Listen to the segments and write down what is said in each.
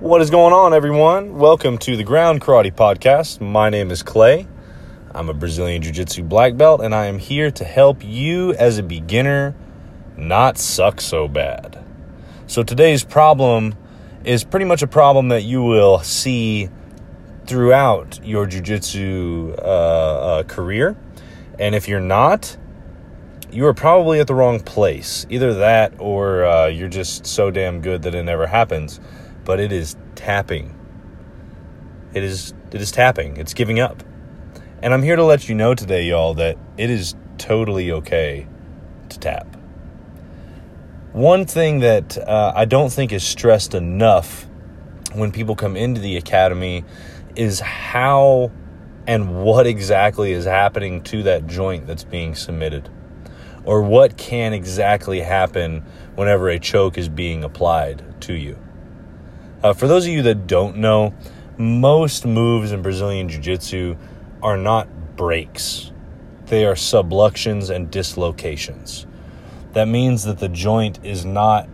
What is going on, everyone? Welcome to the Ground Karate Podcast. My name is Clay. I'm a Brazilian Jiu Jitsu black belt, and I am here to help you as a beginner not suck so bad. So, today's problem is pretty much a problem that you will see throughout your Jiu Jitsu uh, uh, career. And if you're not, you are probably at the wrong place. Either that or uh, you're just so damn good that it never happens but it is tapping. It is it is tapping. It's giving up. And I'm here to let you know today, y'all, that it is totally okay to tap. One thing that uh, I don't think is stressed enough when people come into the academy is how and what exactly is happening to that joint that's being submitted, or what can exactly happen whenever a choke is being applied to you. Uh, for those of you that don't know, most moves in Brazilian Jiu Jitsu are not breaks, they are subluxations and dislocations. That means that the joint is not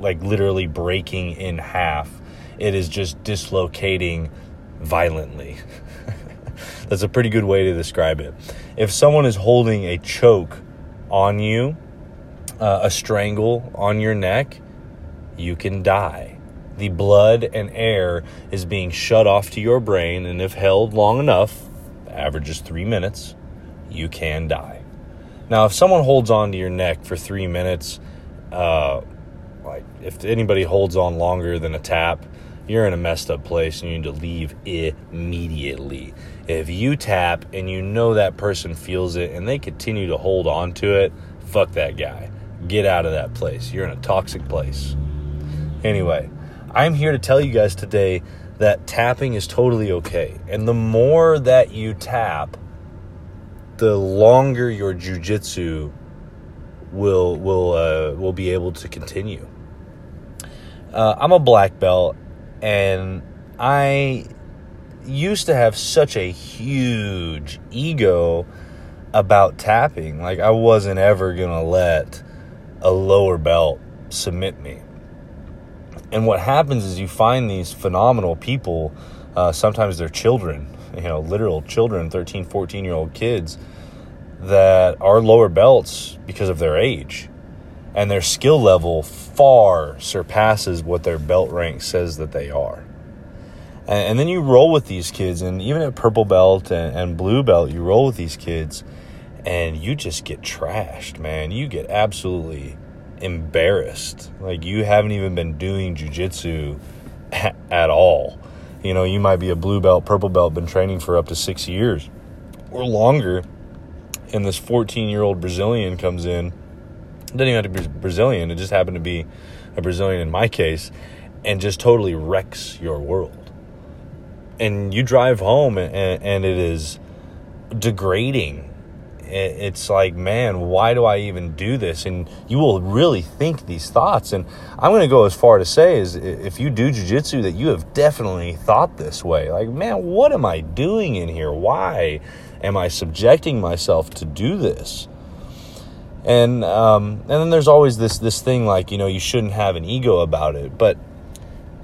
like literally breaking in half, it is just dislocating violently. That's a pretty good way to describe it. If someone is holding a choke on you, uh, a strangle on your neck, you can die the blood and air is being shut off to your brain, and if held long enough, averages three minutes, you can die. Now, if someone holds on to your neck for three minutes, uh, like if anybody holds on longer than a tap, you're in a messed up place and you need to leave immediately. If you tap and you know that person feels it and they continue to hold on to it, fuck that guy. Get out of that place. You're in a toxic place. Anyway, I'm here to tell you guys today that tapping is totally okay. And the more that you tap, the longer your jujitsu will will uh, will be able to continue. Uh, I'm a black belt, and I used to have such a huge ego about tapping. Like I wasn't ever gonna let a lower belt submit me and what happens is you find these phenomenal people uh, sometimes they're children you know literal children 13 14 year old kids that are lower belts because of their age. And their skill level far surpasses what their belt rank says that they are. And, and then you roll with these kids and even at purple belt and, and blue belt you roll with these kids and you just get trashed man. You get absolutely embarrassed. Like you haven't even been doing jujitsu at all. You know, you might be a blue belt, purple belt, been training for up to six years or longer, and this 14 year old Brazilian comes in. Doesn't even have to be Brazilian, it just happened to be a Brazilian in my case, and just totally wrecks your world. And you drive home, and, and it is degrading it's like, man, why do I even do this? And you will really think these thoughts. And I'm going to go as far to say is if you do jujitsu, that you have definitely thought this way. Like, man, what am I doing in here? Why am I subjecting myself to do this? And um, and then there's always this this thing like you know you shouldn't have an ego about it, but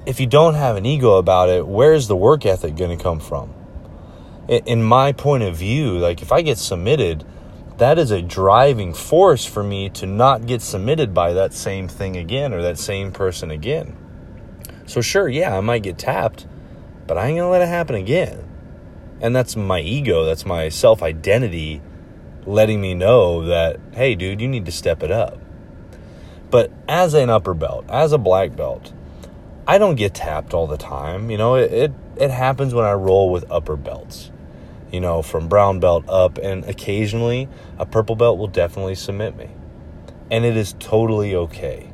if you don't have an ego about it, where's the work ethic going to come from? In my point of view, like if I get submitted that is a driving force for me to not get submitted by that same thing again or that same person again. So, sure, yeah, I might get tapped, but I ain't gonna let it happen again. And that's my ego, that's my self identity letting me know that, hey, dude, you need to step it up. But as an upper belt, as a black belt, I don't get tapped all the time. You know, it, it, it happens when I roll with upper belts you know, from brown belt up, and occasionally a purple belt will definitely submit me. And it is totally okay.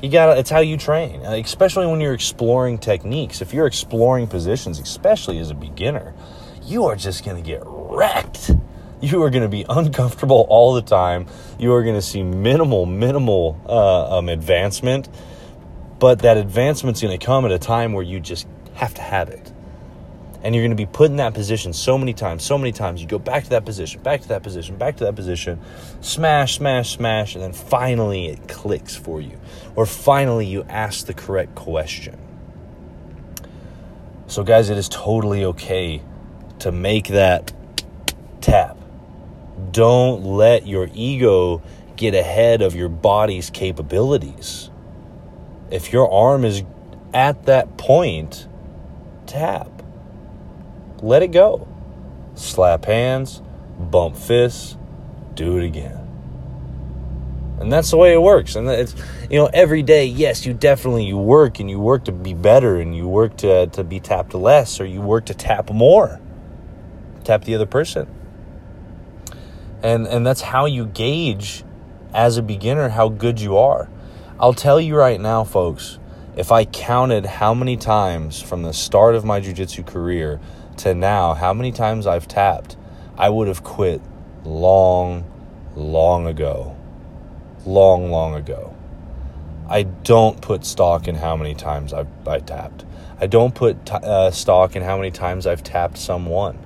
You gotta, it's how you train, especially when you're exploring techniques. If you're exploring positions, especially as a beginner, you are just gonna get wrecked. You are gonna be uncomfortable all the time. You are gonna see minimal, minimal uh, um, advancement, but that advancement's gonna come at a time where you just have to have it and you're going to be put in that position so many times, so many times. You go back to that position, back to that position, back to that position, smash, smash, smash, and then finally it clicks for you. Or finally you ask the correct question. So, guys, it is totally okay to make that tap. Don't let your ego get ahead of your body's capabilities. If your arm is at that point, tap. Let it go. Slap hands, bump fists, do it again. And that's the way it works. And it's you know, every day, yes, you definitely you work and you work to be better and you work to to be tapped less or you work to tap more. Tap the other person. And and that's how you gauge as a beginner how good you are. I'll tell you right now, folks, if I counted how many times from the start of my jiu-jitsu career to now, how many times I've tapped, I would have quit long, long ago. Long, long ago. I don't put stock in how many times I've I tapped. I don't put t- uh, stock in how many times I've tapped someone.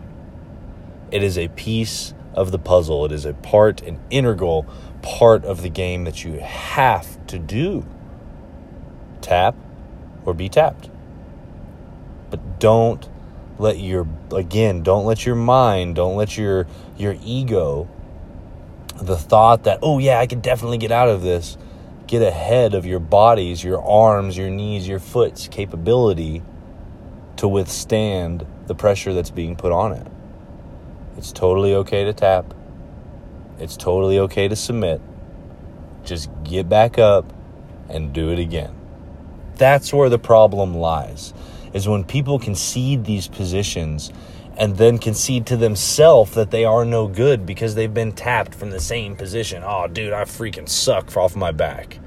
It is a piece of the puzzle. It is a part, an integral part of the game that you have to do. Tap or be tapped. But don't let your again, don't let your mind, don't let your your ego the thought that oh yeah, I can definitely get out of this get ahead of your bodies, your arms, your knees, your foot's capability to withstand the pressure that's being put on it. It's totally okay to tap. It's totally okay to submit. Just get back up and do it again. That's where the problem lies. Is when people concede these positions and then concede to themselves that they are no good because they've been tapped from the same position. Oh, dude, I freaking suck off my back.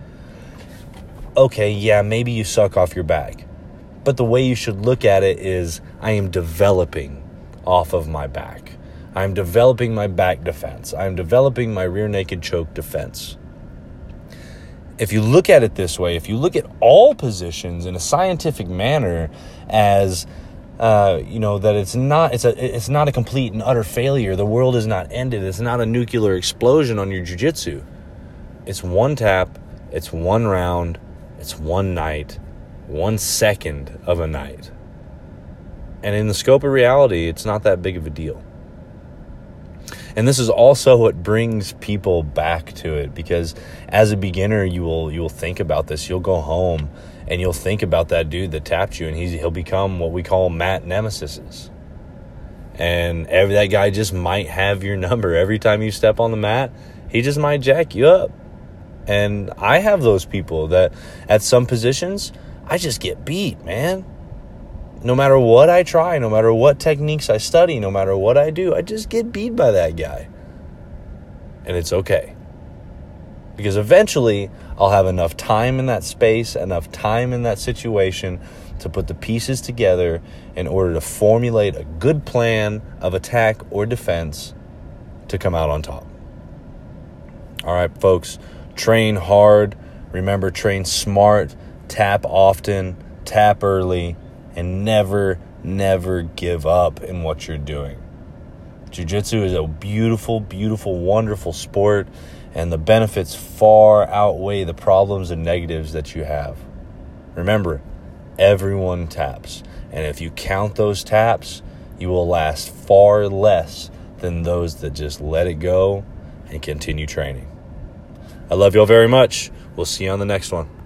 Okay, yeah, maybe you suck off your back. But the way you should look at it is I am developing off of my back. I'm developing my back defense. I'm developing my rear naked choke defense. If you look at it this way, if you look at all positions in a scientific manner as uh, you know that it's not it's a it's not a complete and utter failure. The world is not ended. It's not a nuclear explosion on your jujitsu. It's one tap. It's one round. It's one night, one second of a night. And in the scope of reality, it's not that big of a deal. And this is also what brings people back to it because as a beginner, you will you will think about this. You'll go home and you'll think about that dude that tapped you, and he's he'll become what we call mat nemesis. And every that guy just might have your number every time you step on the mat. He just might jack you up. And I have those people that at some positions I just get beat, man. No matter what I try, no matter what techniques I study, no matter what I do, I just get beat by that guy. And it's okay. Because eventually I'll have enough time in that space, enough time in that situation to put the pieces together in order to formulate a good plan of attack or defense to come out on top. All right, folks, train hard. Remember, train smart, tap often, tap early, and never, never give up in what you're doing. Jiu Jitsu is a beautiful, beautiful, wonderful sport and the benefits far outweigh the problems and negatives that you have. Remember, everyone taps, and if you count those taps, you will last far less than those that just let it go and continue training. I love y'all very much. We'll see you on the next one.